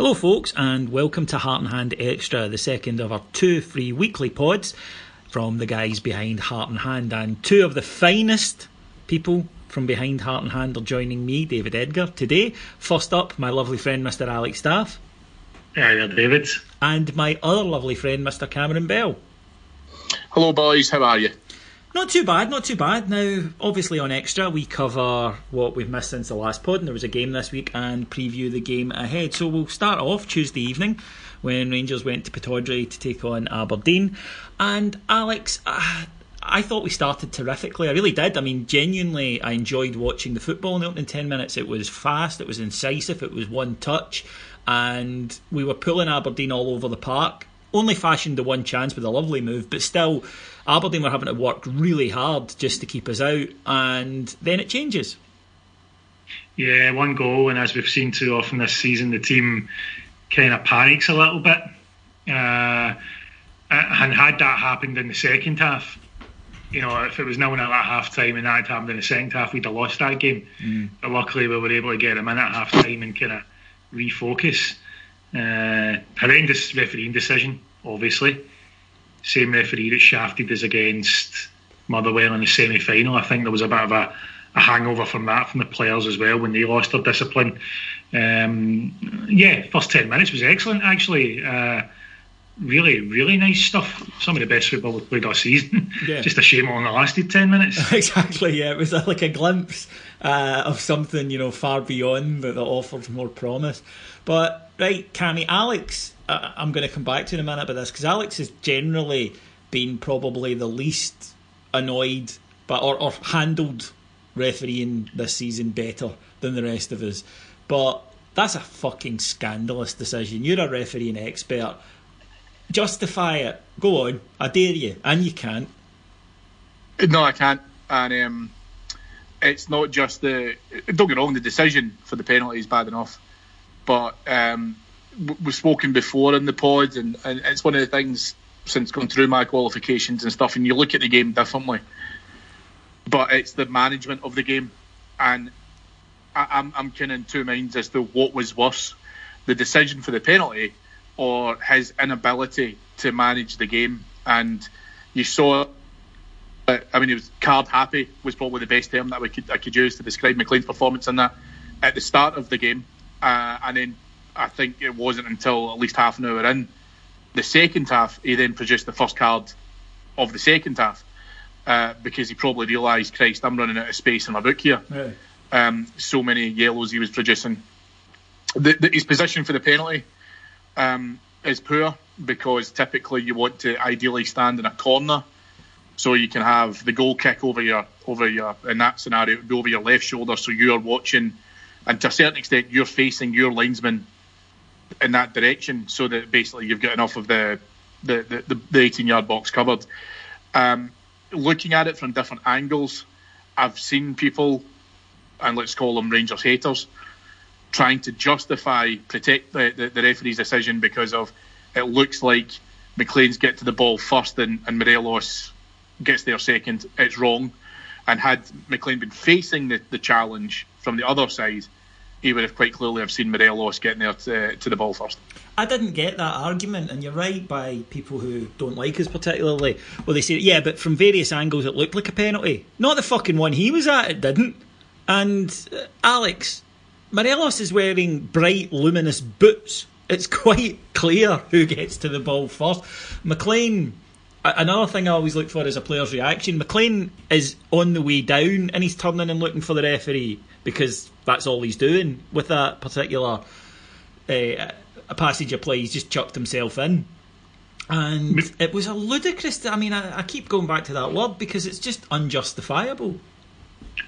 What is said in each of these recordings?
Hello, folks, and welcome to Heart and Hand Extra, the second of our two free weekly pods from the guys behind Heart and Hand. And two of the finest people from behind Heart and Hand are joining me, David Edgar, today. First up, my lovely friend, Mr. Alex Staff. Hi there, David. And my other lovely friend, Mr. Cameron Bell. Hello, boys, how are you? Not too bad, not too bad. Now, obviously, on Extra, we cover what we've missed since the last pod, and there was a game this week, and preview the game ahead. So we'll start off Tuesday evening when Rangers went to Pittodrie to take on Aberdeen. And Alex, uh, I thought we started terrifically. I really did. I mean, genuinely, I enjoyed watching the football in the opening 10 minutes. It was fast, it was incisive, it was one touch, and we were pulling Aberdeen all over the park. Only fashioned the one chance with a lovely move, but still Aberdeen were having to work really hard just to keep us out, and then it changes. Yeah, one goal, and as we've seen too often this season, the team kind of panics a little bit. Uh, and had that happened in the second half, you know, if it was no one at that half time and that had happened in the second half, we'd have lost that game. Mm. But luckily, we were able to get them in at half time and kind of refocus. Uh, horrendous refereeing decision, obviously same referee that shafted us against Motherwell in the semi final. I think there was a bit of a, a, hangover from that from the players as well when they lost their discipline. Um, yeah, first 10 minutes was excellent actually. Uh, really, really nice stuff. Some of the best football we've played all season. Yeah. Just a shame it only lasted 10 minutes. exactly, yeah. It was like a glimpse uh, of something, you know, far beyond that, that offers more promise. But, right, Cammy, Alex uh, I'm going to come back to in a minute about this because Alex has generally been probably the least annoyed but or, or handled refereeing this season better than the rest of us. But that's a fucking scandalous decision. You're a refereeing expert. Justify it. Go on. I dare you. And you can't. No, I can't. And um, it's not just the. Don't get wrong, the decision for the penalty is bad enough. But um, we've spoken before in the pod, and, and it's one of the things since going through my qualifications and stuff, and you look at the game differently. But it's the management of the game, and I, I'm I'm kind of in two minds as to what was worse, the decision for the penalty, or his inability to manage the game. And you saw, I mean, he was card happy was probably the best term that we could I could use to describe McLean's performance in that at the start of the game, uh, and then I think it wasn't until at least half an hour in the second half he then produced the first card of the second half uh, because he probably realised, Christ, I'm running out of space in my book here. Right. Um, so many yellows he was producing. The, the, his position for the penalty um, is poor because typically you want to ideally stand in a corner so you can have the goal kick over your over your in that scenario it would be over your left shoulder so you're watching and to a certain extent you're facing your linesman in that direction, so that basically you've got enough of the the, the, the 18 yard box covered. Um, looking at it from different angles, I've seen people, and let's call them Rangers haters, trying to justify protect the, the, the referee's decision because of it looks like McLean's get to the ball first and, and Morelos gets there second. It's wrong. And had McLean been facing the, the challenge from the other side, he would have quite clearly have seen Morelos getting there to, to the ball first. I didn't get that argument, and you're right by people who don't like us particularly. Well, they say, yeah, but from various angles it looked like a penalty. Not the fucking one he was at, it didn't. And uh, Alex, Morelos is wearing bright, luminous boots. It's quite clear who gets to the ball first. McLean another thing I always look for is a player's reaction. McLean is on the way down and he's turning and looking for the referee because that's all he's doing with that particular uh, passage of play. He's just chucked himself in. And it was a ludicrous. I mean, I, I keep going back to that word because it's just unjustifiable.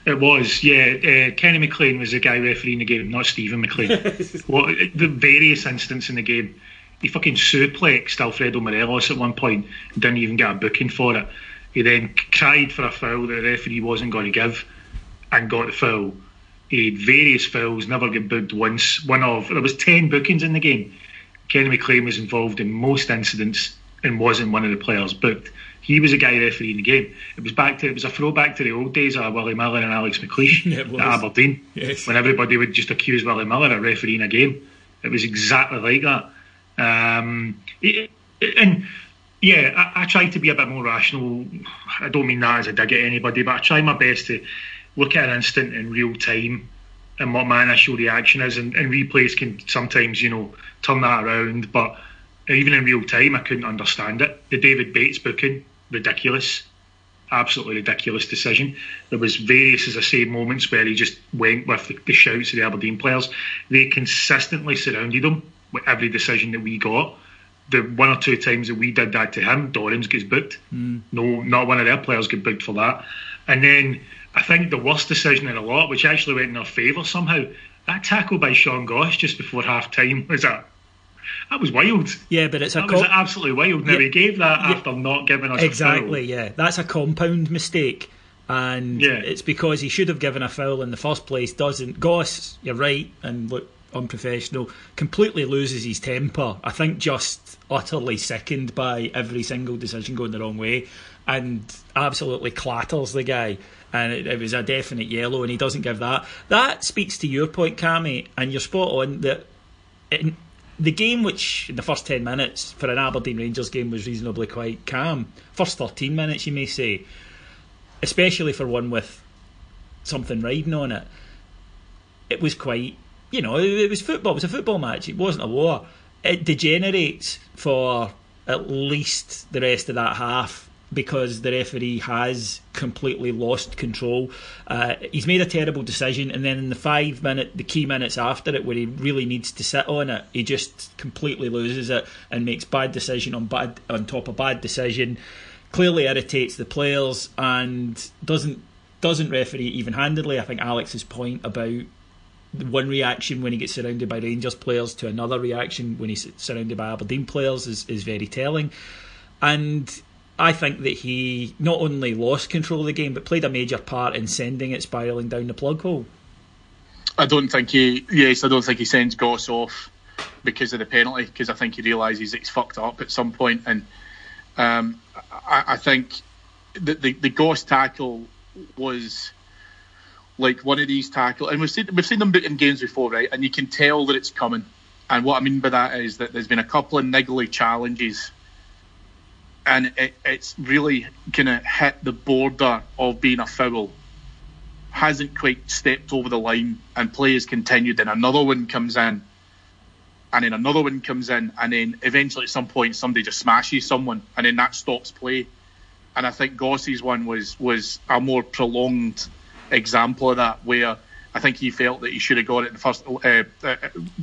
It was, yeah. Uh, Kenny McLean was the guy refereeing the game, not Steven McLean. well, the various incidents in the game, he fucking suplexed Alfredo Morelos at one point and didn't even get a booking for it. He then cried for a foul that the referee wasn't going to give and got the foul. He had various fouls, never got booked once. One of there was ten bookings in the game. Kenny McLean was involved in most incidents and wasn't one of the players booked. He was a guy refereeing the game. It was back to it was a throwback to the old days of Willie Miller and Alex McLeish at Aberdeen, yes. when everybody would just accuse Willie Miller of refereeing a game. It was exactly like that. Um, it, and yeah, I, I try to be a bit more rational. I don't mean that as a dig at anybody, but I try my best to look at an instant in real time and what my initial reaction is. And, and replays can sometimes, you know, turn that around. But even in real time, I couldn't understand it. The David Bates booking, ridiculous. Absolutely ridiculous decision. There was various, as I say, moments where he just went with the, the shouts of the Aberdeen players. They consistently surrounded him with every decision that we got. The one or two times that we did that to him, Dorrans gets booked. Mm. No, not one of their players get booked for that. And then I think the worst decision in a lot, which actually went in our favour somehow, that tackle by Sean Goss just before half time was a that was wild. Yeah, but it's a com- was absolutely wild. Now Yeah. he gave that Yeah. after not giving us exactly. Yeah, that's a compound mistake, and Yeah. it's because he should have given a foul in the first place. Doesn't Goss? You're right, and look unprofessional. Completely loses his temper. I think just utterly sickened by every single decision going the wrong way, and absolutely clatters the guy. And it, it was a definite yellow, and he doesn't give that. That speaks to your point, Cammy, and you're spot on that. In, the game, which in the first 10 minutes for an Aberdeen Rangers game was reasonably quite calm, first 13 minutes, you may say, especially for one with something riding on it, it was quite, you know, it was football, it was a football match, it wasn't a war. It degenerates for at least the rest of that half because the referee has completely lost control. Uh, he's made a terrible decision, and then in the five minute, the key minutes after it, where he really needs to sit on it, he just completely loses it and makes bad decision on bad on top of bad decision. Clearly irritates the players and doesn't doesn't referee even handedly. I think Alex's point about one reaction when he gets surrounded by Rangers players to another reaction when he's surrounded by Aberdeen players is, is very telling. And I think that he not only lost control of the game but played a major part in sending it spiralling down the plug hole. I don't think he. Yes, I don't think he sends Goss off because of the penalty. Because I think he realises he's fucked up at some point, and um, I, I think the, the the Goss tackle was like one of these tackle, and we've seen we've seen them in games before, right? And you can tell that it's coming. And what I mean by that is that there's been a couple of niggly challenges, and it, it's really kind of hit the border of being a foul hasn't quite stepped over the line and play has continued and another one comes in and then another one comes in and then eventually at some point somebody just smashes someone and then that stops play and I think Goss's one was was a more prolonged example of that where I think he felt that he should have got it the first uh, uh,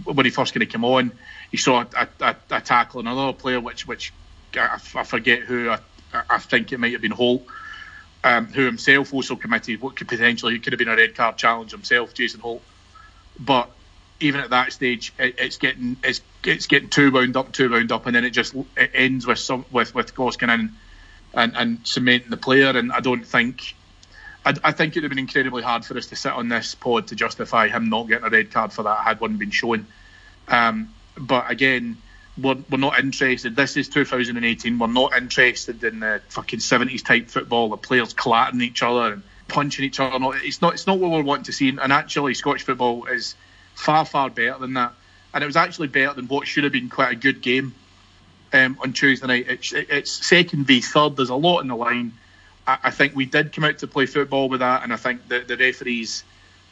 when he first going to come on he saw a, a, a tackle on another player which which I, I forget who I, I think it might have been Holt um, who himself also committed what could potentially could have been a red card challenge himself, Jason Holt. But even at that stage, it, it's getting it's it's getting too wound up, too wound up, and then it just it ends with some with with Goskin in and and cementing the player. And I don't think. I, I think it would have been incredibly hard for us to sit on this pod to justify him not getting a red card for that had one been shown. Um, but again, we're, we're not interested. This is 2018. We're not interested in the fucking 70s type football, the players clattering each other and punching each other. It's not. It's not what we're wanting to see. And actually, Scottish football is far, far better than that. And it was actually better than what should have been quite a good game um, on Tuesday night. It's, it's second v third. There's a lot in the line. I, I think we did come out to play football with that, and I think the, the referees'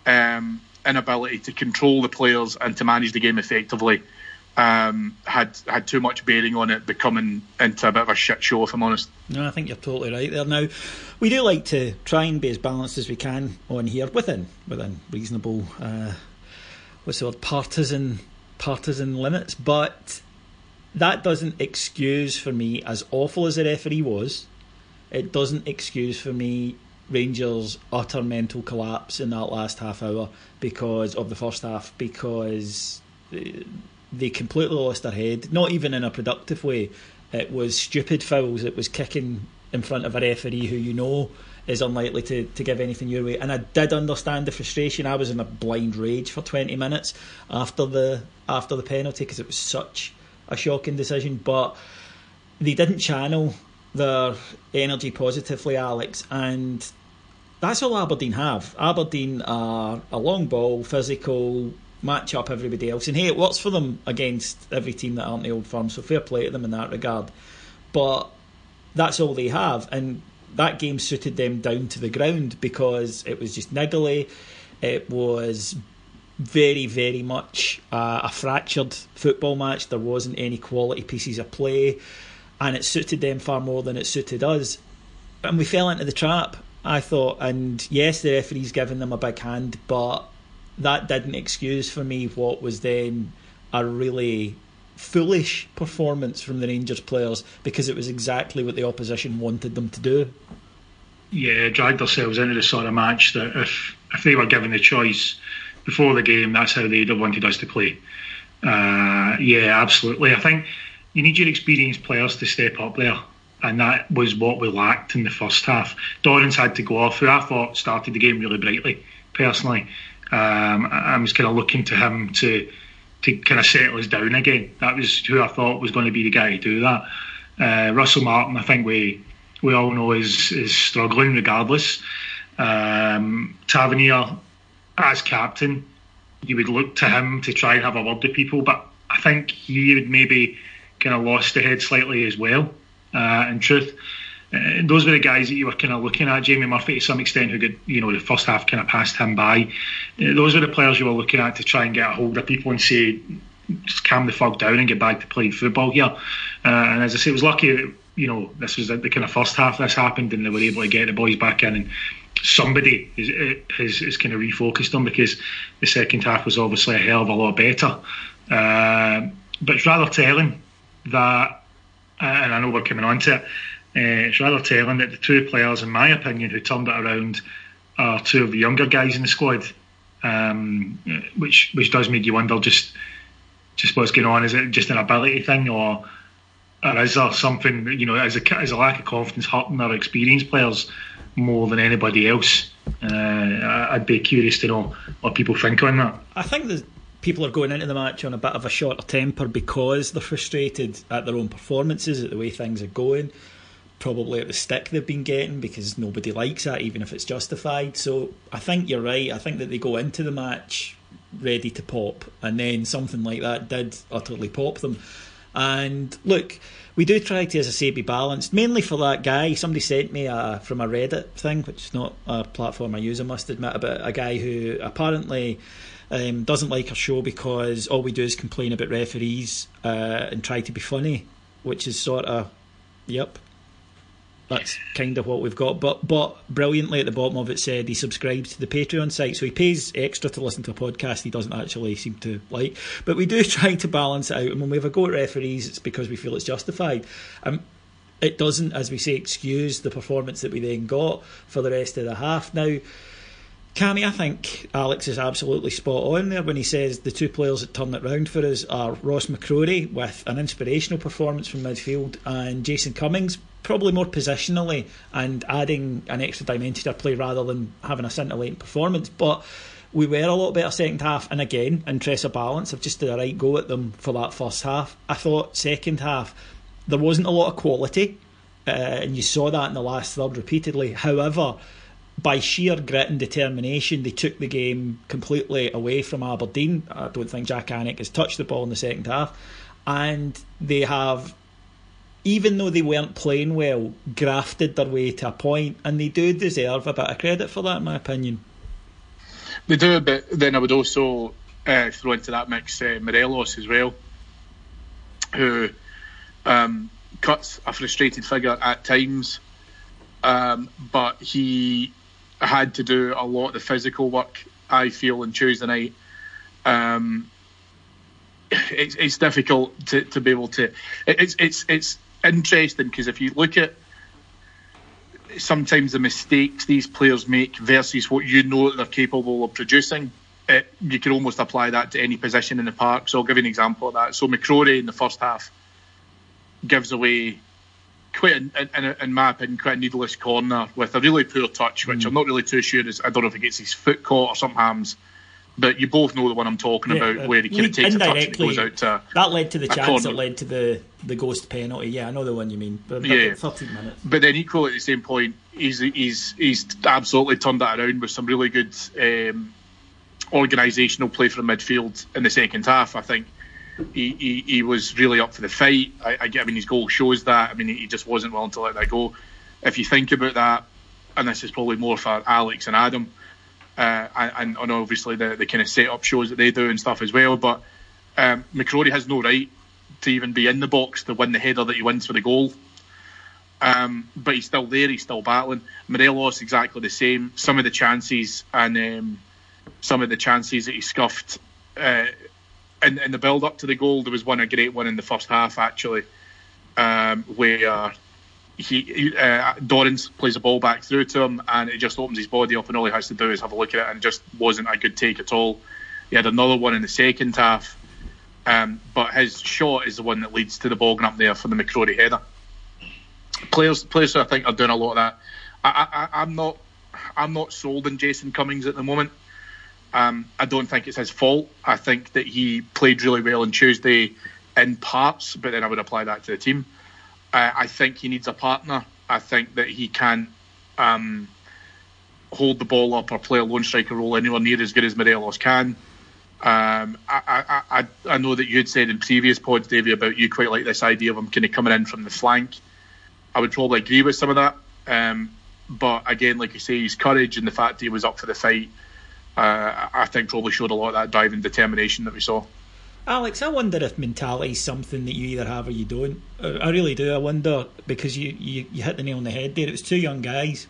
um, inability to control the players and to manage the game effectively um, had had too much bearing on it becoming into a bit of a shit show. If I'm honest. No, I think you're totally right there. Now, we do like to try and be as balanced as we can on here within within reasonable, uh, what's the word, partisan partisan limits, but that doesn't excuse for me, as awful as the referee was, it doesn't excuse for me Rangers' utter mental collapse in that last half hour because of the first half, because uh, they completely lost their head, not even in a productive way. It was stupid fouls, it was kicking in front of a referee who you know is unlikely to, to give anything your way. And I did understand the frustration. I was in a blind rage for 20 minutes after the after the penalty because it was such a shocking decision. But they didn't channel their energy positively, Alex, and that's all Aberdeen have. Aberdeen are a long ball, physical, match up everybody else. And hey, it works for them against every team that aren't the old firm, so fair play to them in that regard. But that's all they have. And that game suited them down to the ground because it was just niggly. It was very, very much uh, a fractured football match. There wasn't any quality pieces of play, and it suited them far more than it suited us. And we fell into the trap, I thought. And yes, the referee's given them a big hand, but that didn't excuse for me what was then a really foolish performance from the Rangers players because it was exactly what the opposition wanted them to do. Yeah, dragged themselves into the sort of match that if if they were given the choice before the game, that's how they'd have wanted us to play. Uh, yeah, absolutely. I think you need your experienced players to step up there. And that was what we lacked in the first half. Dorrans had to go off, who I thought started the game really brightly, personally. Um, I was kind of looking to him to to kind of settle us down again. That was who I thought was going to be the guy to do that. Uh, Russell Martin, I think we we all know is is struggling regardless. Um, Tavernier as captain, you would look to him to try and have a word with people, but I think he would maybe kind of lost the head slightly as well. Uh, in truth, uh, those were the guys that you were kind of looking at. Jamie Murphy, to some extent, who got you know the first half kind of passed him by. Uh, those were the players you were looking at to try and get a hold of people and say, just calm the fuck down and get back to playing football here. Uh, and as I say, it was lucky that you know this was the, the kind of first half this happened and they were able to get the boys back in and somebody is, is, is kind of refocused them because the second half was obviously a hell of a lot better. Uh, but it's rather telling that, and I know we're coming on to it uh, it's rather telling that the two players, in my opinion, who turned it around are two of the younger guys in the squad, um, which which does make you wonder just just what's going on. Is it just an ability thing, or or is there something you know, is a is a lack of confidence hurting our experienced players more than anybody else? Uh, I'd be curious to know what people think on that. I think that people are going into the match on a bit of a shorter temper because they're frustrated at their own performances, at the way things are going probably at the stick they've been getting because nobody likes that, even if it's justified. So I think you're right. I think that they go into the match ready to pop, and then something like that did utterly pop them. And look, we do try to, as I say, be balanced, mainly for that guy. Somebody sent me a, from a Reddit thing, which is not a platform I use, I must admit, about a guy who apparently. Um, doesn't like our show because all we do is complain about referees uh, and try to be funny, which is sort of, yep, that's kind of what we've got. But but brilliantly at the bottom of it said he subscribes to the Patreon site, so he pays extra to listen to a podcast he doesn't actually seem to like. But we do try to balance it out, and when we have a go at referees, it's because we feel it's justified. Um, it doesn't, as we say, excuse the performance that we then got for the rest of the half. Now, Cammy, I think Alex is absolutely spot on there when he says the two players that turn it round for us are Ross McCrorie with an inspirational performance from midfield and Jason Cummings probably more positionally and adding an extra dimension to play rather than having a scintillating performance. But we were a lot better second half, and again, interest of balance, I've just did a right go at them for that first half. I thought second half there wasn't a lot of quality, uh, and you saw that in the last third repeatedly. However, by sheer grit and determination, they took the game completely away from Aberdeen. I don't think Jack Alnwick has touched the ball in the second half, and they have even though they weren't playing well, grafted their way to a point, and they do deserve a bit of credit for that, in my opinion. They do, but then I would also uh, throw into that mix uh, Morelos as well. who um, cuts a frustrated figure at times, um, but he had to do a lot of the physical work. I feel on Tuesday night. Um, it's, it's difficult to, to be able to. It's it's it's interesting because if you look at sometimes the mistakes these players make versus what you know that they're capable of producing, it, you can almost apply that to any position in the park. So I'll give you an example of that. So McCrorie in the first half gives away quite, in, in, in my opinion, quite a needless corner with a really poor touch, which mm. I'm not really too sure is. I don't know if it gets his foot caught or something happens. But you both know the one I'm talking yeah, about, where he kind of takes a touch and goes out to that led to the chance corner. that led to the the ghost penalty. Yeah, I know the one you mean. But, yeah, 13 minutes. But then equally at the same point, he's he's he's absolutely turned that around with some really good um, organisational play from midfield in the second half. I think he, he, he was really up for the fight. I, I, I mean, his goal shows that. I mean, he just wasn't willing to let that go. If you think about that, and this is probably more for Alex and Adam uh, and, and obviously the, the kind of set-up shows that they do and stuff as well. But um, McCrorie has no right to even be in the box to win the header that he wins for the goal. Um, but he's still there. He's still battling. Morelos exactly the same. Some of the chances and um, some of the chances that he scuffed uh, in, in the build up to the goal. There was one a great one in the first half actually, um, where he, uh, Dorrans plays a ball back through to him, and it just opens his body up, and all he has to do is have a look at it, and it just wasn't a good take at all. He had another one in the second half, um, but his shot is the one that leads to the ball going up there for the McCrorie header. Players, players, I think are doing a lot of that. I, I, I'm not, I'm not sold on Jason Cummings at the moment. Um, I don't think it's his fault. I think that he played really well on Tuesday in parts, but then I would apply that to the team. Uh, I think he needs a partner. I think that he can't um, hold the ball up or play a lone striker role anywhere near as good as Morelos can. Um, I, I, I know that you had said in previous pods, Davey, about you quite like this idea of him kind of coming in from the flank. I would probably agree with some of that. Um, but again, like you say, his courage and the fact that he was up for the fight, uh, I think probably showed a lot of that drive and determination that we saw. Alex, I wonder if mentality is something that you either have or you don't. I really do. I wonder because you, you, you hit the nail on the head there. It was two young guys,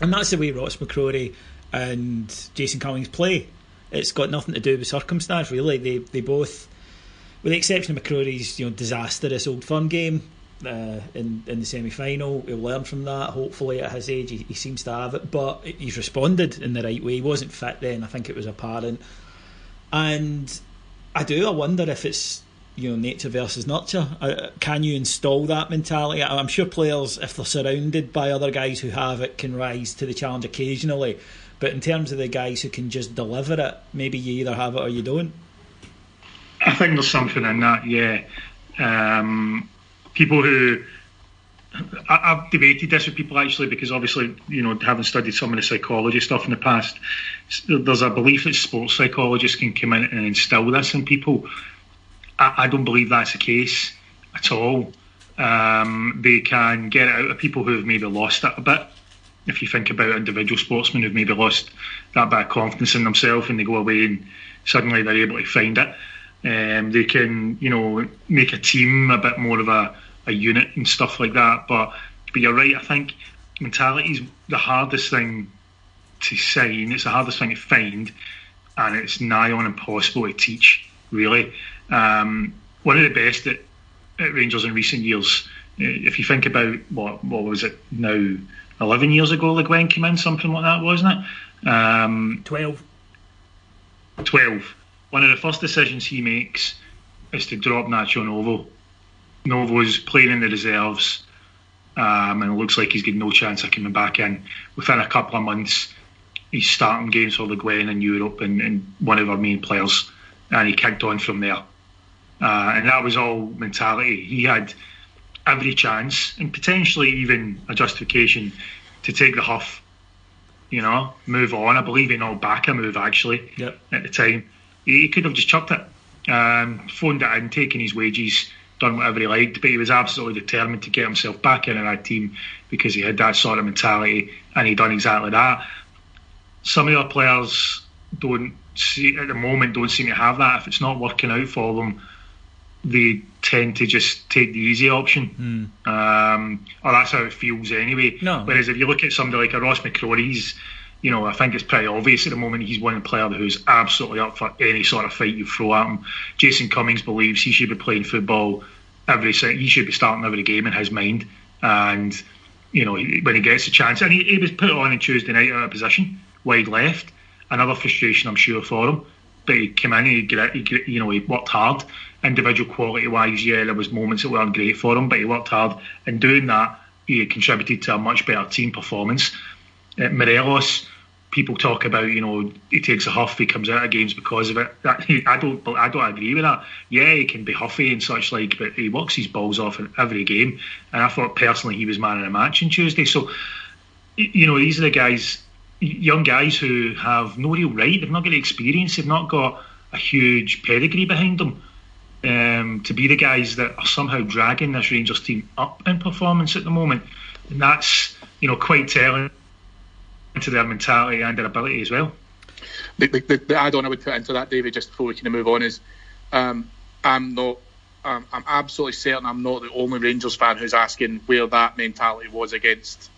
and that's the way Ross McCrorie and Jason Cummings play. It's got nothing to do with circumstance, really. They they both, with the exception of McCrorie's you know disastrous old firm game uh, in in the semi final, he'll learn from that. Hopefully, at his age, he, he seems to have it. But he's responded in the right way. He wasn't fit then. I think it was apparent, and I do. I wonder if it's you know nature versus nurture. Uh, can you install that mentality? I'm sure players, if they're surrounded by other guys who have it, can rise to the challenge occasionally. But in terms of the guys who can just deliver it, maybe you either have it or you don't. I think there's something in that. Yeah, um, people who I, have debated this with people actually because obviously, you know, having studied some of the psychology stuff in the past, there's a belief that sports psychologists can come in and instill this in people. I, I don't believe that's the case at all. Um, they can get it out of people who have maybe lost it a bit. If you think about individual sportsmen who've maybe lost that bit of confidence in themselves and they go away and suddenly they're able to find it, um, they can, you know, make a team a bit more of a a unit and stuff like that. But but you're right. I think mentality is the hardest thing to sign. It's the hardest thing to find, and it's nigh on impossible to teach. Really, um, one of the best at, at Rangers in recent years. If you think about what what was it now, eleven years ago, Le Guen came in, something like that, wasn't it? Um, Twelve. Twelve. One of the first decisions he makes is to drop Nacho Novo Novo's playing in the reserves, um, and it looks like he's got no chance of coming back in. Within a couple of months, he's starting games for Le Guen in Europe and, and one of our main players, and he kicked on from there. Uh, and that was all mentality. He had every chance and potentially even a justification to take the huff, you know, move on. I believe he knocked back a move actually yep. at the time. He, he, could have just chucked it, um, phoned it in, taken his wages, done whatever he liked, but he was absolutely determined to get himself back into that team because he had that sort of mentality and he done exactly that. Some of the players don't see at the moment don't seem to have that. If it's not working out for them, they tend to just take the easy option. Mm. Um, or that's how it feels anyway. No. Whereas if you look at somebody like a Ross McCrorie, he's, you know, I think it's pretty obvious at the moment he's one player who's absolutely up for any sort of fight you throw at him. Jason Cummings believes he should be playing football every he should be starting every game in his mind. And you know, when he gets a chance, and he, he was put on on Tuesday night out of position, wide left. Another frustration, I'm sure, for him. But he came in, he, he you know, he worked hard. Individual quality wise, yeah, there was moments that weren't great for him, but he worked hard. And doing that, he contributed to a much better team performance. Uh, Morelos, people talk about, you know, he takes a huff, he comes out of games because of it. That, I don't, I don't agree with that. Yeah, he can be huffy and such like, but he works his balls off in every game. And I thought personally he was man of the match on Tuesday. So, you know, these are the guys, young guys who have no real right. They've not got the experience. They've not got a huge pedigree behind them. Um, to be the guys that are somehow dragging this Rangers team up in performance at the moment, and that's you know quite telling into their mentality and their ability as well. The, the, the add-on I would put into that, David, just before we can move on, is um, I'm not. Um, I'm absolutely certain I'm not the only Rangers fan who's asking where that mentality was against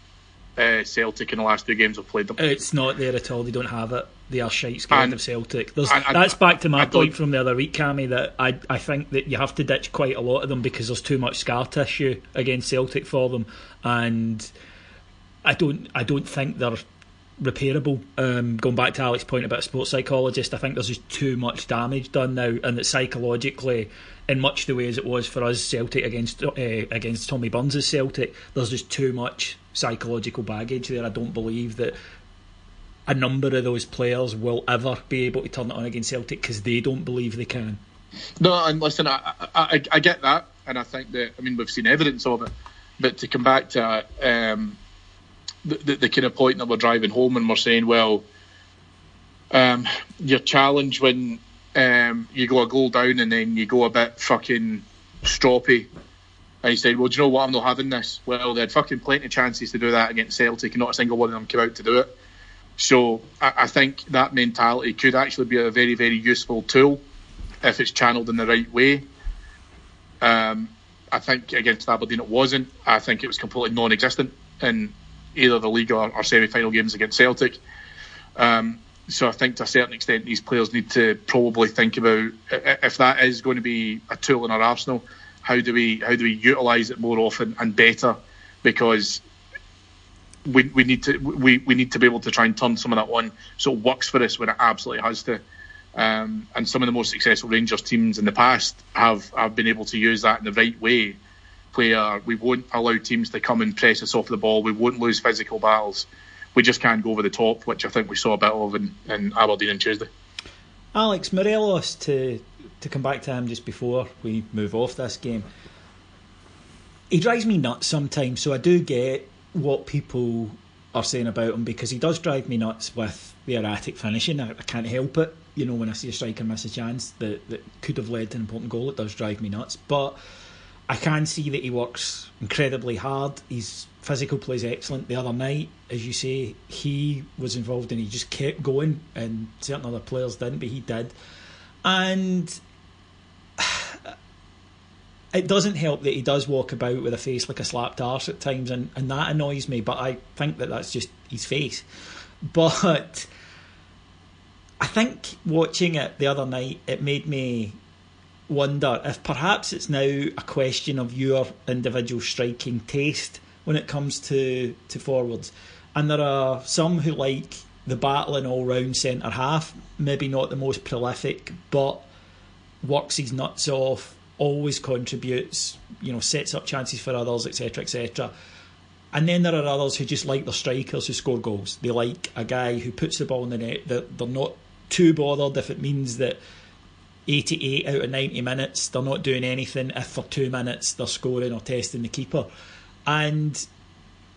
uh, Celtic in the last two games we've played them. It's not there at all. They don't have it. They are shite scared and, of Celtic. that's back to my point from the other week, Cammy, that I, I think that you have to ditch quite a lot of them because there's too much scar tissue against Celtic for them, and I don't I don't think they're repairable. Um, going back to Alex's point about a sports psychologist, I think there's just too much damage done now, and that psychologically, in much the way as it was for us Celtic against uh, against Tommy Burns' Celtic, there's just too much psychological baggage there. I don't believe that a number of those players will ever be able to turn it on against Celtic because they don't believe they can. No, and listen, I, I, I get that, and I think that I mean we've seen evidence of it. But to come back to um, the, the, kind of point that we're driving home and we're saying, well, um, your challenge when um, you go a goal down and then you go a bit fucking stroppy. And he said, well, do you know what? I'm not having this. Well, they had fucking plenty of chances to do that against Celtic, and not a single one of them came out to do it. So I, I think that mentality could actually be a very, very useful tool if it's channeled in the right way. Um, I think against Aberdeen it wasn't. I think it was completely non-existent, and either the league or, or semi-final games against Celtic. Um, so I think to a certain extent these players need to probably think about if that is going to be a tool in our arsenal, how do we how do we utilise it more often and better? Because we, we need to we, we need to be able to try and turn some of that on so it works for us when it absolutely has to. Um, and some of the most successful Rangers teams in the past have have been able to use that in the right way where we won't allow teams to come and press us off the ball. We won't lose physical battles. We just can't go over the top, which I think we saw a bit of in, in Aberdeen on Tuesday. Alex Morelos, to to come back to him just before we move off this game, he drives me nuts sometimes. So I do get what people are saying about him because he does drive me nuts with the erratic finishing. I, I can't help it. You know, when I see a striker miss a chance that, that could have led to an important goal, it does drive me nuts. But I can see that he works incredibly hard. His physical play is excellent. The other night, as you say, he was involved and he just kept going, and certain other players didn't, but he did. And it doesn't help that he does walk about with a face like a slapped arse at times, and, and that annoys me. But I think that that's just his face. But I think watching it the other night, it made me wonder if perhaps it's now a question of your individual striking taste when it comes to, to forwards. And there are some who like the battling all round centre half, maybe not the most prolific, but works his nuts off, always contributes, you know, sets up chances for others, etc., etc. And then there are others who just like the strikers who score goals. They like a guy who puts the ball in the net. They're, they're not too bothered if it means that 88 out of 90 minutes, they're not doing anything. If for two minutes they're scoring or testing the keeper. And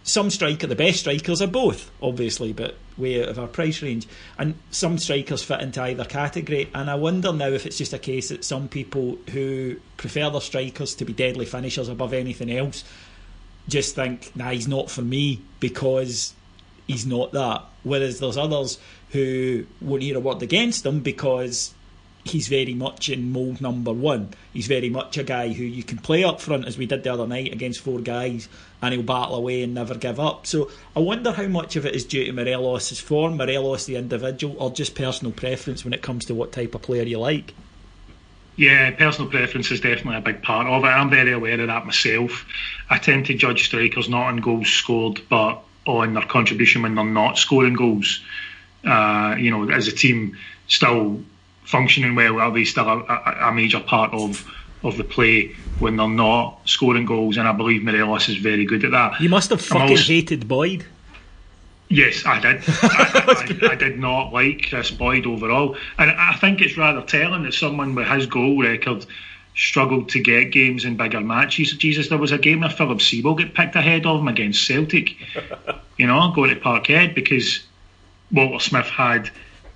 some striker, the best strikers are both, obviously, but way out of our price range. And some strikers fit into either category. And I wonder now if it's just a case that some people who prefer their strikers to be deadly finishers above anything else just think, nah, he's not for me because he's not that. Whereas there's others who won't hear a word against him because he's very much in mould number one. He's very much a guy who you can play up front, as we did the other night against four guys, and he'll battle away and never give up. So I wonder how much of it is due to Morelos' form, Morelos the individual, or just personal preference when it comes to what type of player you like. Yeah, personal preference is definitely a big part of it. I'm very aware of that myself. I tend to judge strikers not on goals scored, but on their contribution when they're not scoring goals. Uh, you know, as a team still functioning well, are they still a, a, major part of of the play when they're not scoring goals? And I believe Morelos is very good at that. You must have fucking also, hated Boyd. Yes, I did. I, I, I, did not like Kris Boyd overall, and I think it's rather telling that someone with his goal record struggled to get games in bigger matches. Jesus, there was a game where Filip Sebo get picked ahead of him against Celtic. you know, going to Parkhead because Walter Smith had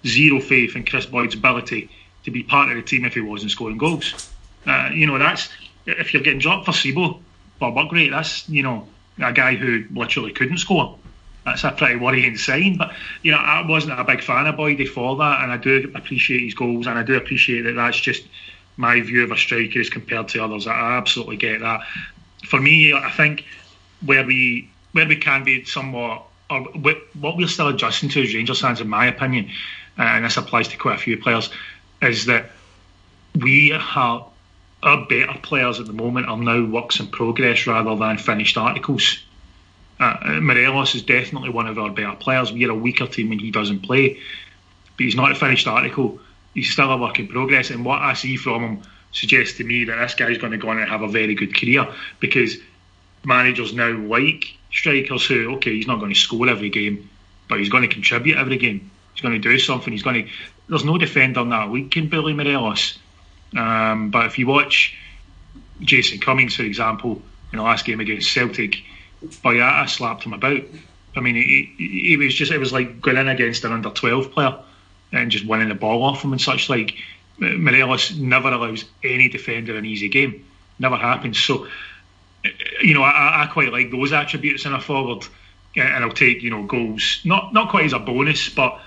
zero faith in Kris Boyd's ability to be part of the team if he wasn't scoring goals. Uh, you know, that's if you're getting dropped for Sebo, Bob Upgrade, that's you know a guy who literally couldn't score. That's a pretty worrying sign. But you know, I wasn't a big fan of Boyd before that, and I do appreciate his goals, and I do appreciate that that's just my view of a striker as compared to others. I absolutely get that. For me, I think where we where we can be somewhat, or what we're still adjusting to as Rangers fans, in my opinion, and this applies to quite a few players, is that we have our better players at the moment are now works in progress rather than finished articles. Uh, Morelos is definitely one of our better players. We're a weaker team when he doesn't play, but he's not a finished article. He's still a work in progress, and what I see from him suggests to me that this guy's going to go on and have a very good career because managers now like strikers who, okay, he's not going to score every game, but he's going to contribute every game. He's going to do something. He's going to. There's no defender in that league can bully Morelos. Um, but if you watch Jason Cummings, for example, in the last game against Celtic, Boyata slapped him about. I mean, he, he was just, it was like going in against an under 12 player and just winning the ball off him and such. Like, Morelos never allows any defender an easy game. Never happens. So, you know, I, I quite like those attributes in a forward. And I'll take, you know, goals, not not quite as a bonus, but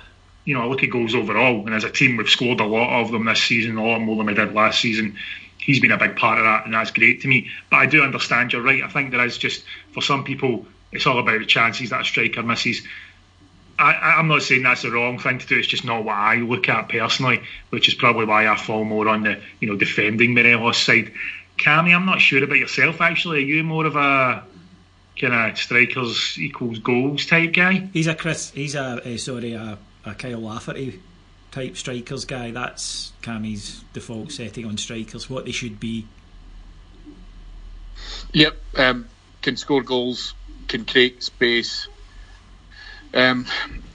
you know, I look at goals overall, and as a team, we've scored a lot of them this season, a lot more than we did last season. He's been a big part of that, and that's great to me. But I do understand you're right. I think there is just for some people, it's all about the chances that a striker misses. I, am not saying that's the wrong thing to do. It's just not what I look at personally, which is probably why I fall more on the you know defending Morelos side. Cammy, I'm not sure about yourself. Actually, are you more of a kind of strikers equals goals type guy? He's a Kris. He's a uh, sorry a a Kyle Lafferty type strikers guy. That's Cammy's default setting on strikers, what they should be. Yep, um, can score goals, can create space. Um,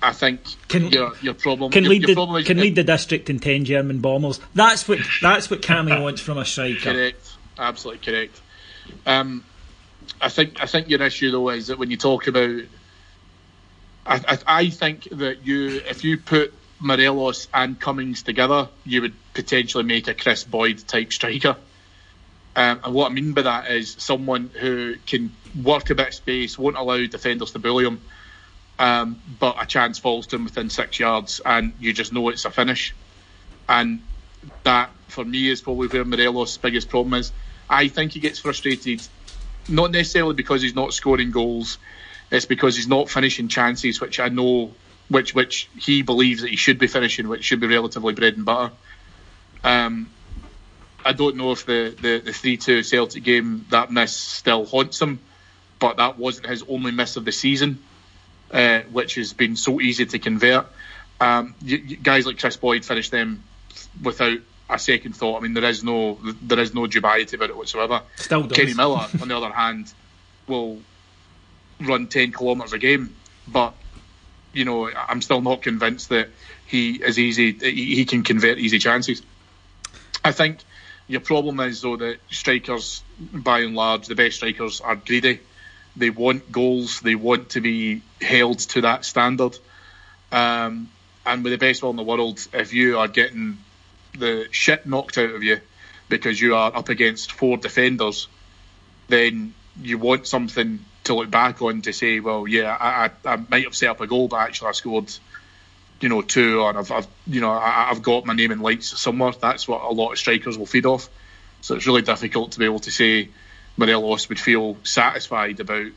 I think can, your, your problem can your, lead your the problem can lead the district in ten German bombers. That's what that's what Cammy wants from a striker. Correct, absolutely correct. Um, I think I think your issue though is that when you talk about I, I, I think that you, if you put Morelos and Cummings together, you would potentially make a Kris Boyd type striker. Um, and what I mean by that is someone who can work a bit of space, won't allow defenders to bully him, um, but a chance falls to him within six yards, and you just know it's a finish. And that, for me, is probably where Morelos' biggest problem is. I think he gets frustrated, not necessarily because he's not scoring goals, it's because he's not finishing chances, which I know, which which he believes that he should be finishing, which should be relatively bread and butter. Um, I don't know if the the the three two Celtic game that miss still haunts him, but that wasn't his only miss of the season, uh, which has been so easy to convert. Um, you, you, guys like Kris Boyd finish them without a second thought. I mean, there is no there is no dubiety about it whatsoever. Still does. Kenny Miller, on the other hand, will run 10 kilometres a game. But, you know, I'm still not convinced that he is easy, he can convert easy chances. I think your problem is, though, that strikers, by and large, the best strikers are greedy. They want goals, they want to be held to that standard. Um, and with the best will in the world, if you are getting the shit knocked out of you because you are up against four defenders, then you want something to look back on to say, well, yeah, I, I, I might have set up a goal, but actually I scored, you know, two, or I've, I've you know, I, have got my name in lights somewhere. That's what a lot of strikers will feed off. So it's really difficult to be able to say Morelos would feel satisfied about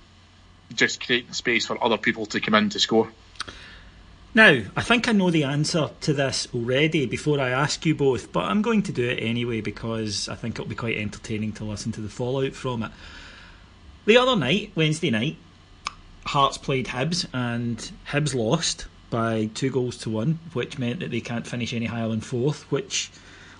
just creating space for other people to come in to score. Now, I think I know the answer to this already before I ask you both, but I'm going to do it anyway because I think it'll be quite entertaining to listen to the fallout from it. The other night, Wednesday night, Hearts played Hibs and Hibs lost by two goals to one, which meant that they can't finish any higher than fourth, which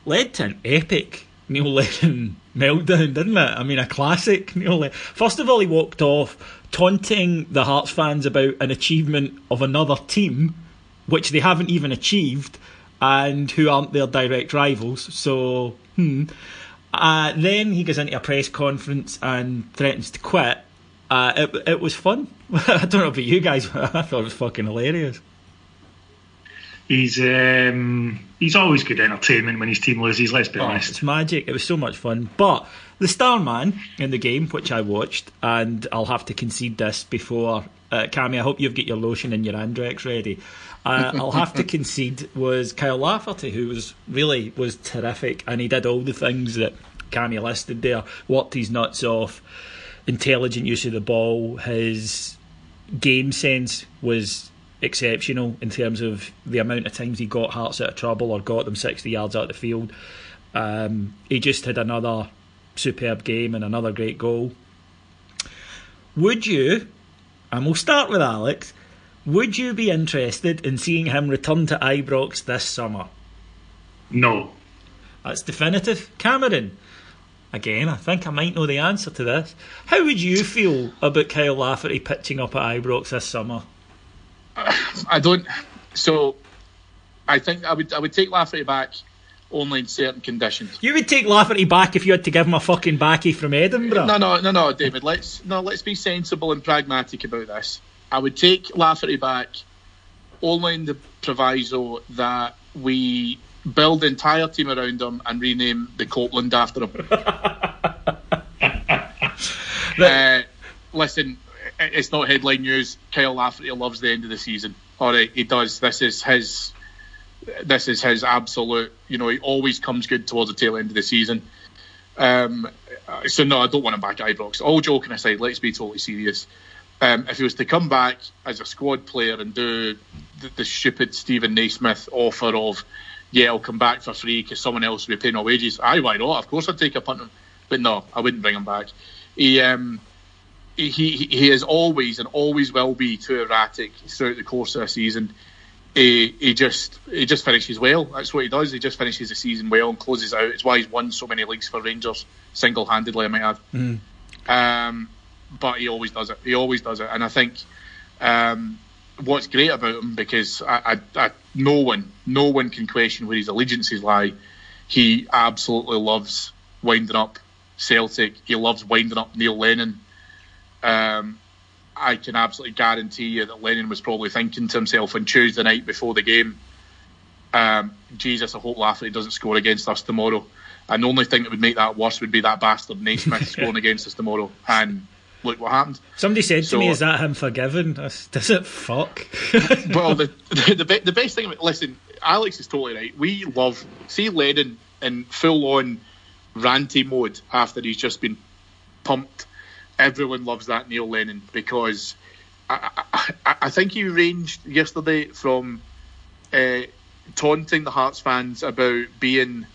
led to an epic Neil Lennon meltdown, didn't it? I mean, a classic Neil Lennon. First of all, he walked off taunting the Hearts fans about an achievement of another team, which they haven't even achieved, and who aren't their direct rivals. So, hmm. Uh, then he goes into a press conference and threatens to quit. Uh, it, it was fun. I don't know about you guys, but I thought it was fucking hilarious. He's um, he's always good entertainment when his team loses. Let's be oh, honest. It's magic. It was so much fun. But the star man in the game, which I watched, and I'll have to concede this before uh, Cammy. I hope you've got your lotion and your Andrex ready. Uh, I'll have to concede was Kyle Lafferty, who was really was terrific, and he did all the things that Cammy listed there. Worked his nuts off, intelligent use of the ball. His game sense was exceptional in terms of the amount of times he got Hearts out of trouble or got them 60 yards out of the field. Um, he just had another superb game and another great goal. Would you, and we'll start with Alex, would you be interested in seeing him return to Ibrox this summer? No. That's definitive. Cameron, again, I think I might know the answer to this. How would you feel about Kyle Lafferty pitching up at Ibrox this summer? I don't. So, I think I would I would take Lafferty back only in certain conditions. You would take Lafferty back if you had to give him a fucking backy from Edinburgh. No, no, no, no, David. Let's no, let's be sensible and pragmatic about this. I would take Lafferty back only in the proviso that we build the entire team around him and rename the Copland after him. uh, listen, it's not headline news. Kyle Lafferty loves the end of the season. All right, he does. This is his. This is his absolute. You know, he always comes good towards the tail end of the season. Um, so no, I don't want him back at Ibrox. All joking aside, let's be totally serious. Um, if he was to come back as a squad player and do the, the stupid Steven Naismith offer of, yeah, I'll come back for free because someone else will be paying our wages. Aye, why not? Of course I'd take a punt on him. But no, I wouldn't bring him back. He um, he he is always and always will be too erratic throughout the course of a season. He, he just he just finishes well. That's what he does. He just finishes the season well and closes out. It's why he's won so many leagues for Rangers single handedly. I might add. Mm. Um, but he always does it. He always does it, and I think um, what's great about him because I, I, I, no one no one can question where his allegiances lie. He absolutely loves winding up Celtic. He loves winding up Neil Lennon um, I can absolutely guarantee you that Lennon was probably thinking to himself on Tuesday night before the game, um, Jesus, I hope Lafferty doesn't score against us tomorrow. And the only thing that would make that worse would be that bastard Naismith scoring against us tomorrow. And look what happened. Somebody said so, to me, "Is that him forgiven?" Does it fuck? well, the, the the, the best thing. About, Listen, Alex is totally right. We love see Lennon in full on ranty mode after he's just been pumped everyone loves that Neil Lennon because I, I, I think he ranged yesterday from uh, taunting the Hearts fans about being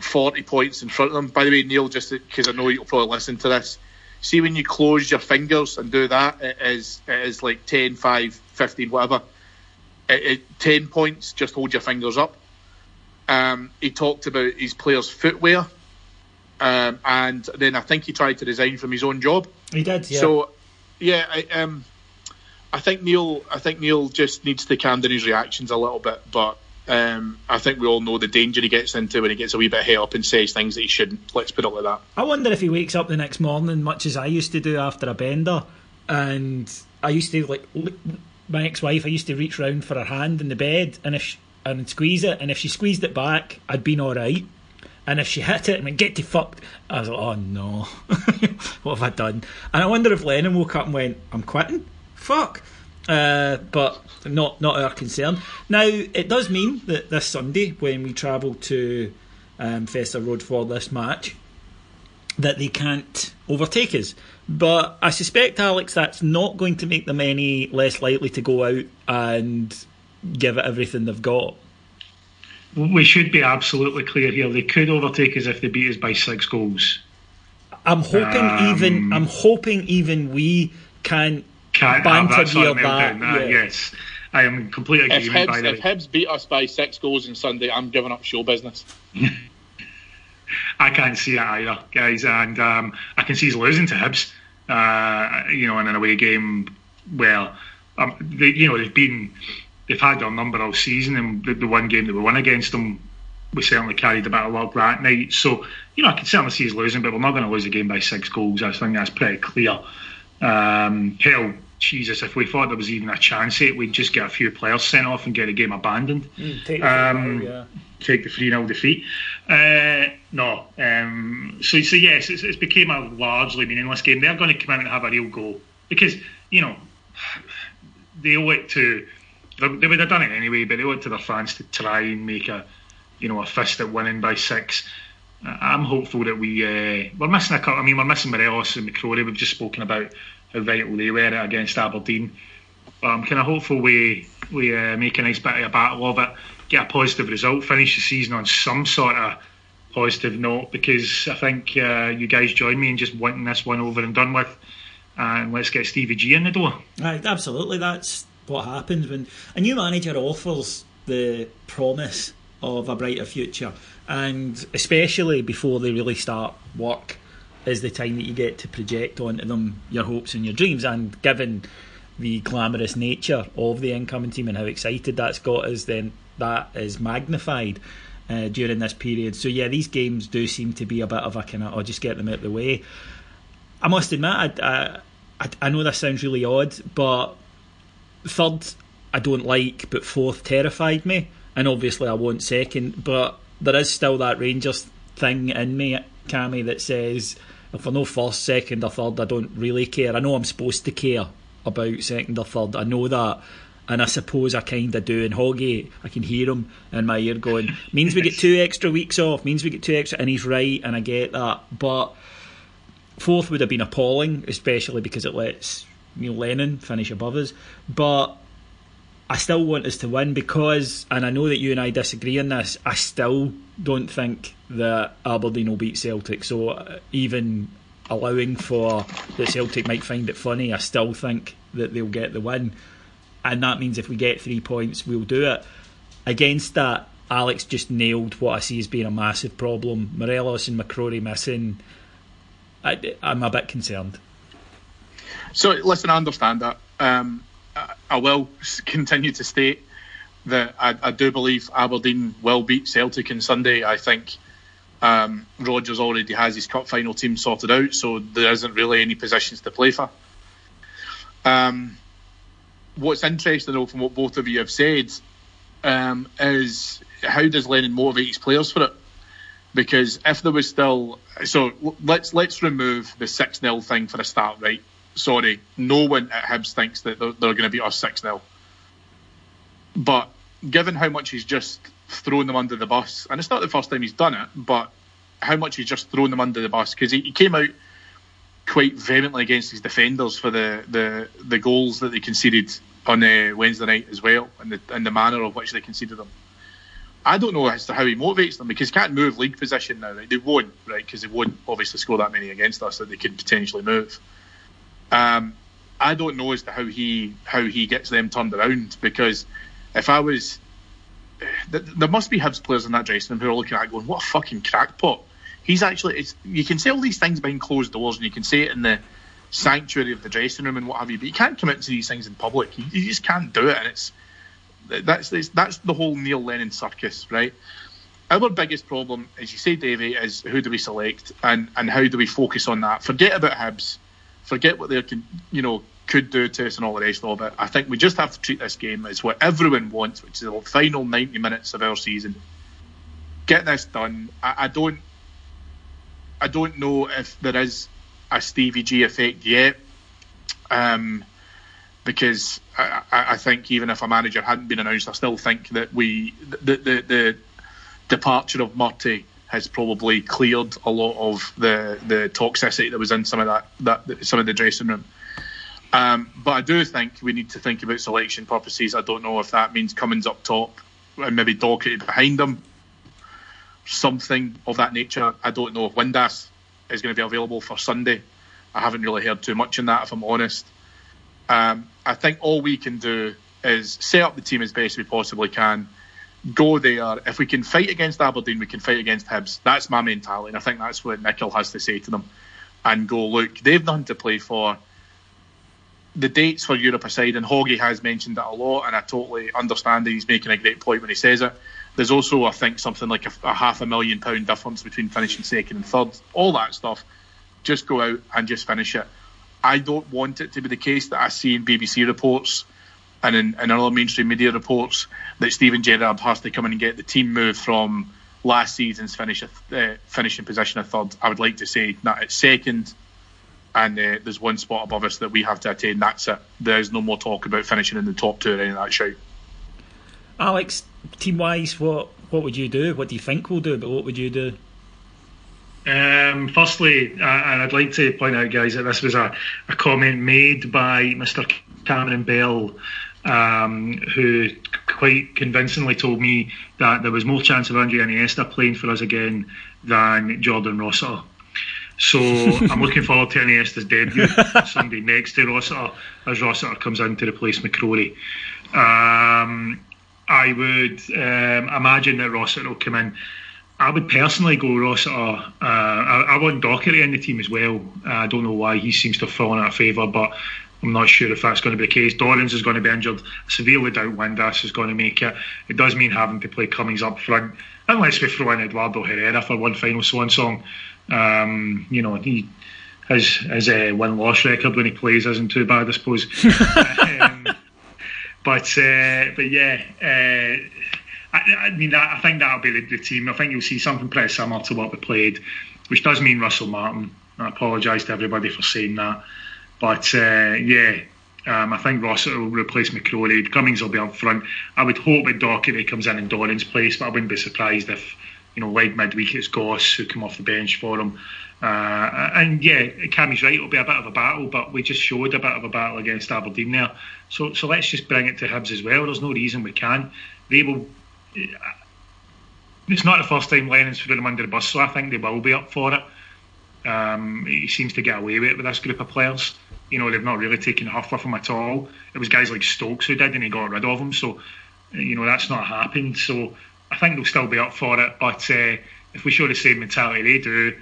40 points in front of them. By the way, Neil, just because I know you'll probably listen to this, see when you close your fingers and do that, it is, it is like 10, 5, 15, whatever. It, it, 10 points, just hold your fingers up. Um, he talked about his players' footwear um, and then I think he tried to resign from his own job. He did, yeah. So, yeah, I, um, I think Neil, I think Neil just needs to calm down his reactions a little bit. But um, I think we all know the danger he gets into when he gets a wee bit hit up and says things that he shouldn't. Let's put it like that. I wonder if he wakes up the next morning, much as I used to do after a bender, and I used to like my ex-wife. I used to reach round for her hand in the bed, and if she, and squeeze it, and if she squeezed it back, I'd been all right. And if she hit it and went, get to fucked, I was like, oh no, what have I done? And I wonder if Lennon woke up and went, I'm quitting? Fuck. Uh, but not not our concern. Now it does mean that this Sunday, when we travel to um, Easter Road for this match, that they can't overtake us. But I suspect, Alex, that's not going to make them any less likely to go out and give it everything they've got. We should be absolutely clear here. They could overtake us if they beat us by six goals. I'm hoping um, even I'm hoping even we can can't banter near that. that. Uh, yeah. Yes, I am in complete agreement. If Hibs, if Hibs beat us by six goals on Sunday, I'm giving up show business. I can't see it either, guys, and um, I can see he's losing to Hibs. Uh, you know, in an away game well, um, they, you know they've been they've had their number all season, and the, the one game that we won against them, we certainly carried a bit of luck that night. So you know, I can certainly see he's losing, but we're not going to lose the game by six goals. I think that's pretty clear. Um, hell, Jesus, if we thought there was even a chance it, we'd just get a few players sent off and get the game abandoned. Mm, take, the um, yeah. take the 3 0 defeat. Uh, no. Um, so, so, yes, it's, it's, became a largely meaningless game. They're going to come out and have a real goal because, you know, they owe it to. They would have done it anyway, but they owe it to their fans to try and make a, you know, a fist at winning by six. I'm hopeful that we uh, we're missing a couple. I mean, we're missing Morelos and McCrorie. We've just spoken about how vital they were against Aberdeen. But I'm kind of hopeful we we uh, make a nice bit of a battle of it, get a positive result, finish the season on some sort of positive note because I think uh, you guys join me in just wanting this one over and done with, and let's get Stevie G in the door. Right, absolutely. That's what happens when a new manager offers the promise of a brighter future, and especially before they really start work is the time that you get to project onto them your hopes and your dreams. And given the glamorous nature of the incoming team and how excited that's got us, then that is magnified uh, during this period. So yeah, these games do seem to be a bit of a kind of, I'll just get them out of the way. I must admit, I, I, I know this sounds really odd, but third I don't like, but fourth terrified me, and obviously I want second. But there is still that Rangers thing in me, Cammy, that says if I know first, second, or third, I don't really care. I know I'm supposed to care about second or third. I know that. And I suppose I kind of do. And Hoggy, I can hear him in my ear going, means we get two extra weeks off, means we get two extra. And he's right, and I get that. But fourth would have been appalling, especially because it lets Neil Lennon finish above us. But I still want us to win because, and I know that you and I disagree on this, I still don't think that Aberdeen will beat Celtic. So uh, even allowing for that Celtic might find it funny, I still think that they'll get the win. And that means if we get three points, we'll do it. Against that, Alex just nailed what I see as being a massive problem. Morelos and McCrorie missing. I, am a bit concerned. So, listen, I understand that. Um, I will continue to state that I, I, do believe Aberdeen will beat Celtic on Sunday. I think um, Rodgers already has his cup final team sorted out, so there isn't really any positions to play for. Um, what's interesting, though, from what both of you have said, um, is how does Lennon motivate his players for it? Because if there was still, so let's let's remove the six 0 thing for a start, right? sorry, no one at Hibs thinks that they're, they're going to beat us 6 0. But given how much he's just thrown them under the bus, and it's not the first time he's done it, but how much he's just thrown them under the bus, because he, he, came out quite vehemently against his defenders for the, the, the goals that they conceded on uh, Wednesday night as well, and the, and the manner of which they conceded them. I don't know as to how he motivates them because he can't move league position now. They won't, right? Because they won't obviously score that many against us that they could potentially move. Um, I don't know as to how he how he gets them turned around because if I was, there must be Hibs players in that dressing room who are looking at it going, "What a fucking crackpot!" He's actually. You can say all these things behind closed doors, and you can say it in the sanctuary of the dressing room and what have you, but you can't commit to these things in public. You, you just can't do it, and it's that's it's, that's the whole Neil Lennon circus, right? Our biggest problem, as you say, Davey, is who do we select and and how do we focus on that? Forget about Hibs forget what they can, you know, could do to us and all the rest of it. I think we just have to treat this game as what everyone wants, which is the final 90 minutes of our season. Get this done. I, I don't, I don't know if there is a Stevie G effect yet. Um, because I, I, think even if a manager hadn't been announced, I still think that we the the, the departure of Murty has probably cleared a lot of the the toxicity that was in some of that that some of the dressing room. Um, but I do think we need to think about selection purposes. I don't know if that means Cummings up top and maybe Docherty behind them, something of that nature. I don't know if Windass is going to be available for Sunday. I haven't really heard too much in that, if I'm honest. Um, I think all we can do is set up the team as best we possibly can. Go there. If we can fight against Aberdeen, we can fight against Hibs. That's my mentality, and I think that's what Mikel has to say to them. And go, look, they've nothing to play for. The dates for Europe aside, and Hoggy has mentioned that a lot, and I totally understand that he's making a great point when he says it. There's also, I think, something like a, a half a million pound difference between finishing second and third. All that stuff. Just go out and just finish it. I don't want it to be the case that I see in BBC reports and in, in other mainstream media reports that Steven Gerrard has to come in and get the team moved from last season's finish uh, finishing position of third. I would like to say that it's second, and uh, there's one spot above us that we have to attain. That's it. There's no more talk about finishing in the top two or any of that shit. Alex, team wise, what what would you do? What do you think we'll do? But what would you do? Um, firstly, uh, and I'd like to point out, guys, that this was a, a comment made by Mr. Cameron Bell, um, who quite convincingly told me that there was more chance of Andre Iniesta playing for us again than Jordan Rossiter. So I'm looking forward to Iniesta's debut Sunday next to Rossiter as Rossiter comes in to replace McCrorie. Um, I would um, imagine that Rossiter will come in I would personally go Rossiter. Uh, I, I, want Docherty in the team as well. Uh, I don't know why he seems to have fallen out of favour, but I'm not sure if that's going to be the case. Dorrans is going to be injured. Severely doubt Windass is going to make it. It does mean having to play Cummings up front. Unless we throw in Eduardo Herrera for one final swan song. Um, you know, he his his uh, win loss record when he plays isn't too bad, I suppose. um, but uh, but yeah. Uh, I, I mean, I think that'll be the, the, team. I think you'll see something pretty similar to what we played, which does mean Russell Martin. I apologise to everybody for saying that, but uh, yeah, um, I think Ross will replace McCrorie. Cummings will be up front. I would hope that Docherty comes in in Dorrans' place, but I wouldn't be surprised if, you know, like midweek it's Goss who come off the bench for him. Uh, and yeah, Cammy's right. It'll be a bit of a battle, but we just showed a bit of a battle against Aberdeen there. So, so let's just bring it to Hibs as well. There's no reason we can. They will it's not the first time Lennon's thrown them under the bus, so I think they will be up for it. Um, he seems to get away with it with this group of players. You know, they've not really taken huff with him at all. It was guys like Stokes who did, and he got rid of him. So, you know, that's not happened. So, I think they'll still be up for it. But uh, if we show the same mentality they do,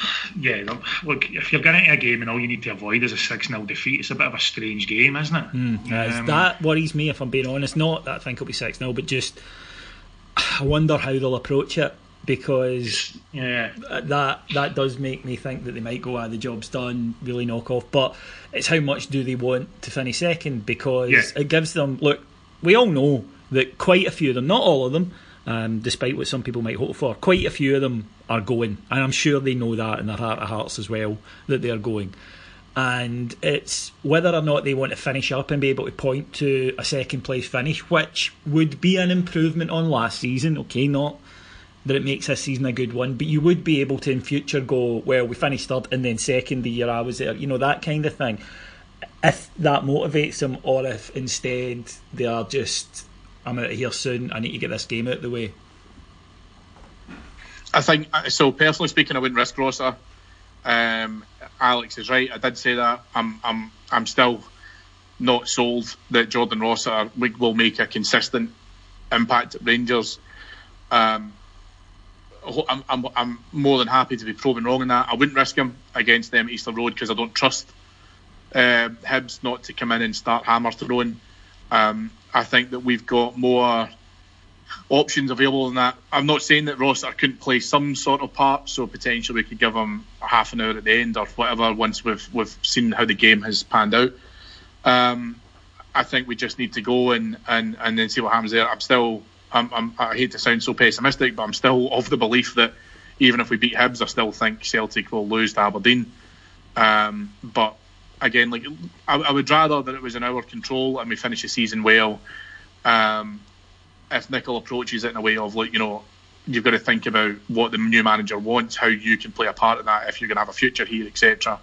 yeah, look, if you're getting into a game and all you need to avoid is a 6 0 defeat, it's a bit of a strange game, isn't it? Mm, um, that worries me, if I'm being honest. Not that I think it'll be 6 0, but just I wonder how they'll approach it because yeah. that that does make me think that they might go, ah, the job's done, really knock off. But it's how much do they want to finish second because yeah. it gives them, look, we all know that quite a few of them, not all of them, um, despite what some people might hope for. Quite a few of them are going, and I'm sure they know that in their heart of hearts as well that they are going. And it's whether or not they want to finish up and be able to point to a second place finish, which would be an improvement on last season. Okay, not that it makes this season a good one, but you would be able to in future go, well, we finished third and then second the year I was there, you know, that kind of thing. If that motivates them, or if instead they are just I'm out of here soon. I need to get this game out of the way. I think uh, so. Personally speaking, I wouldn't risk Rossiter. Um, Alex is right. I did say that. I'm I'm I'm still not sold that Jordan Rossiter will make a consistent impact at Rangers. Um, I'm, I'm, I'm more than happy to be proven wrong in that. I wouldn't risk him against them Easter Road because I don't trust uh, Hibs not to come in and start hammer throwing. Um, I think that we've got more options available than that. I'm not saying that Rossiter couldn't play some sort of part, so potentially we could give him half an hour at the end or whatever once we've we've seen how the game has panned out. Um, I think we just need to go and, and, and then see what happens there. I'm still, I'm, I'm, i hate to sound so pessimistic, but I'm still of the belief that even if we beat Hibs, I still think Celtic will lose to Aberdeen. Um, but again, like I, I, would rather that it was in our control and we finish the season well. Um, if Nicholl approaches it in a way of like you know you've got to think about what the new manager wants, how you can play a part in that, if you're going to have a future here, etc.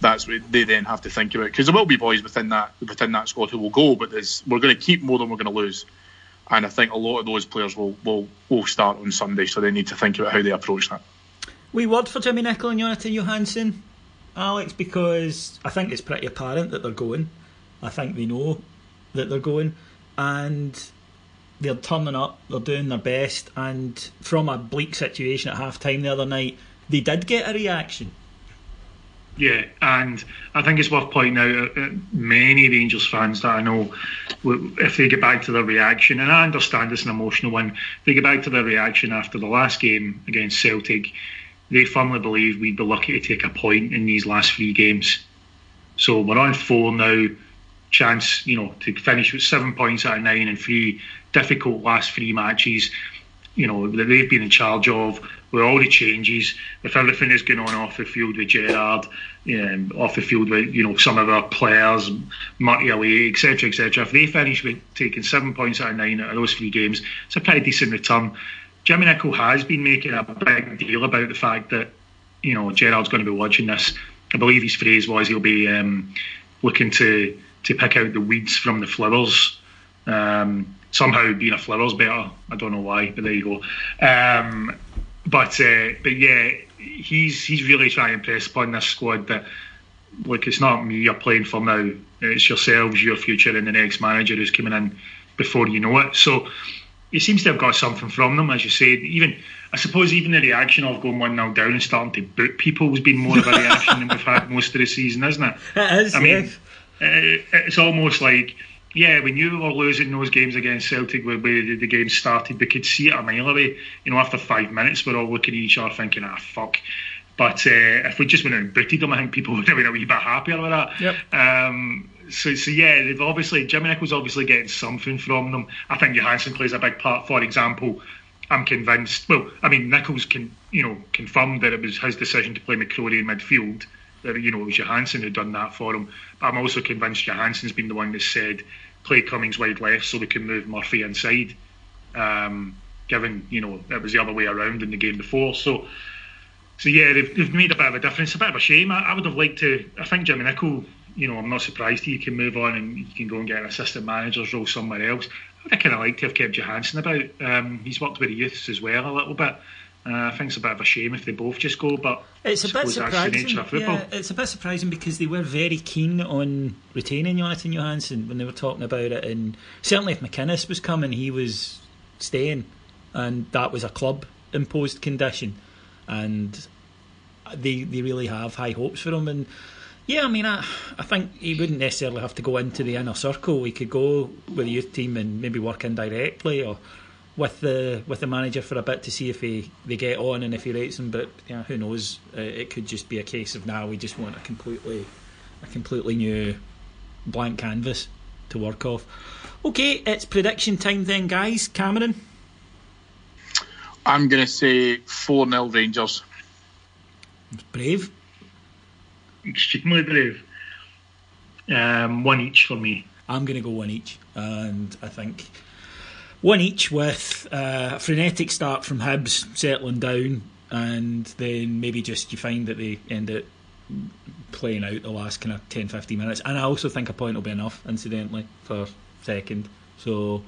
That's what they then have to think about because there will be boys within that within that squad who will go, but we're going to keep more than we're going to lose, and I think a lot of those players will will will start on Sunday, so they need to think about how they approach that. We word for Jimmy Nicholl and Jonathan Johansson, Alex, because I think it's pretty apparent that they're going. I think they know that they're going, and they're turning up, they're doing their best, and from a bleak situation at half time the other night, they did get a reaction. Yeah, and I think it's worth pointing out uh, many Rangers fans that I know, if they get back to their reaction, and I understand it's an emotional one, they get back to their reaction after the last game against Celtic, they firmly believe we'd be lucky to take a point in these last three games. So we're on four now, chance, you know, to finish with seven points out of nine and three difficult last three matches, you know, that they've been in charge of, with all the changes, with everything that's going on off the field with Gerrard, um, off the field with, you know, some of our players, Murty away, etc., etc. If they finish with taking seven points out of nine out of those three games, it's a pretty decent return. Jimmy Nicholl has been making a big deal about the fact that, you know, Gerrard's going to be watching this. I believe his phrase was he'll be um, looking to to pick out the weeds from the flowers. Um, somehow being a Flowers better. I don't know why, but there you go. Um, but uh, but yeah, he's he's really trying to impress upon this squad that look, it's not me you're playing for now. It's yourselves, your future, and the next manager who's coming in before you know it. So he seems to have got something from them, as you said. Even I suppose even the reaction of going one 0 down and starting to boot people has been more of a reaction than we've had most of the season, isn't it? It is. I mean, uh, it's almost like yeah, we knew we were losing those games against Celtic where, where the, the game started. We could see it a mile away. You know, after five minutes, we're all looking at each other thinking, ah, fuck. But uh, if we just went out and booted them, I think people would have been a wee bit happier with that. Yep. Um, so, so yeah, they've obviously Jimmy Nicholl's obviously getting something from them. I think Johansson plays a big part. For example, I'm convinced. Well, I mean, Nicholl's can you know confirmed that it was his decision to play McCrorie in midfield that you know it was Johansson who done that for him. But I'm also convinced Johansson's been the one that said play Cummings wide left so we can move Murphy inside. Um, given you know it was the other way around in the game before, so so yeah, they've, they've made a bit of a difference. A bit of a shame. I, I would have liked to. I think Jimmy Nicol. You know, I'm not surprised he can move on and you can go and get an assistant manager's role somewhere else. I kind of like to have kept Johansson about. Um, he's worked with the youths as well a little bit. Uh, I think it's a bit of a shame if they both just go, but it's a bit surprising. Yeah, it's a bit surprising because they were very keen on retaining Jonathan Johansson when they were talking about it, and certainly if McInnes was coming, he was staying, and that was a club imposed condition, and they they really have high hopes for him. And yeah, I mean, I I think he wouldn't necessarily have to go into the inner circle. He could go with the youth team and maybe work indirectly or with the with the manager for a bit to see if he they get on and if he rates them. But yeah, who knows? Uh, it could just be a case of now we just want a completely a completely new blank canvas to work off. Okay, it's prediction time then, guys. Cameron. I'm going to say 4 0 Rangers. Brave. Extremely brave. Um, one each for me. I'm going to go one each, and I think one each with uh, a frenetic start from Hibs settling down, and then maybe just you find that they end up playing out the last kind of 10 15 minutes. And I also think a point will be enough, incidentally, for second. So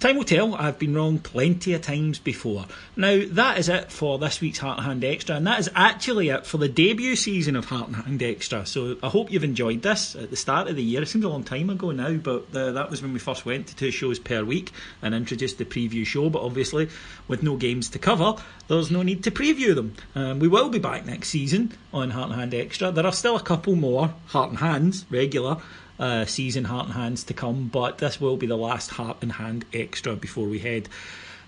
Time will tell, I've been wrong plenty of times before. Now, that is it for this week's Heart and Hand Extra, and that is actually it for the debut season of Heart and Hand Extra. So I hope you've enjoyed this at the start of the year. It seems a long time ago now, but uh, that was when we first went to two shows per week and introduced the preview show. But obviously, with no games to cover, there's no need to preview them. Um, we will be back next season on Heart and Hand Extra. There are still a couple more Heart and Hands regular uh, season Heart and Hands to come, but this will be the last Heart and Hand extra before we head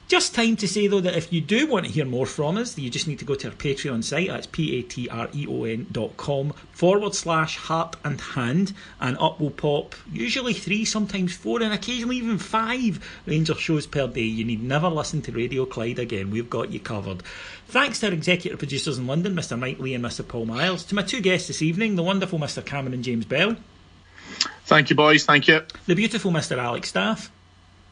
Just time to say though that if you do want to hear more from us, you just need to go to our Patreon site. That's p-a-t-r-e-o-n dot com forward slash heart and hand, and up will pop usually three, sometimes four, and occasionally even five Ranger shows per day. You need never listen to Radio Clyde again. We've got you covered. Thanks to our executive producers in London, Mr. Mike Lee and Mr. Paul Miles. To my two guests this evening, the wonderful Mr. Cameron and James Bell. Thank you, boys. Thank you. The beautiful Mr. Alex Staff.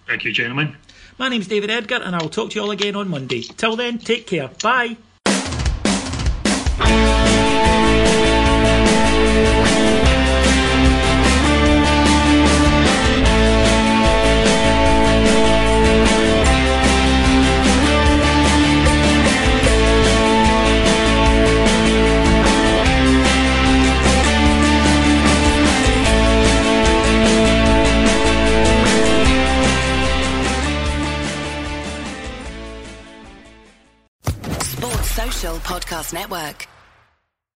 Thank you, gentlemen. My name's David Edgar, and I will talk to you all again on Monday. Till then, take care. Bye. Podcast Network.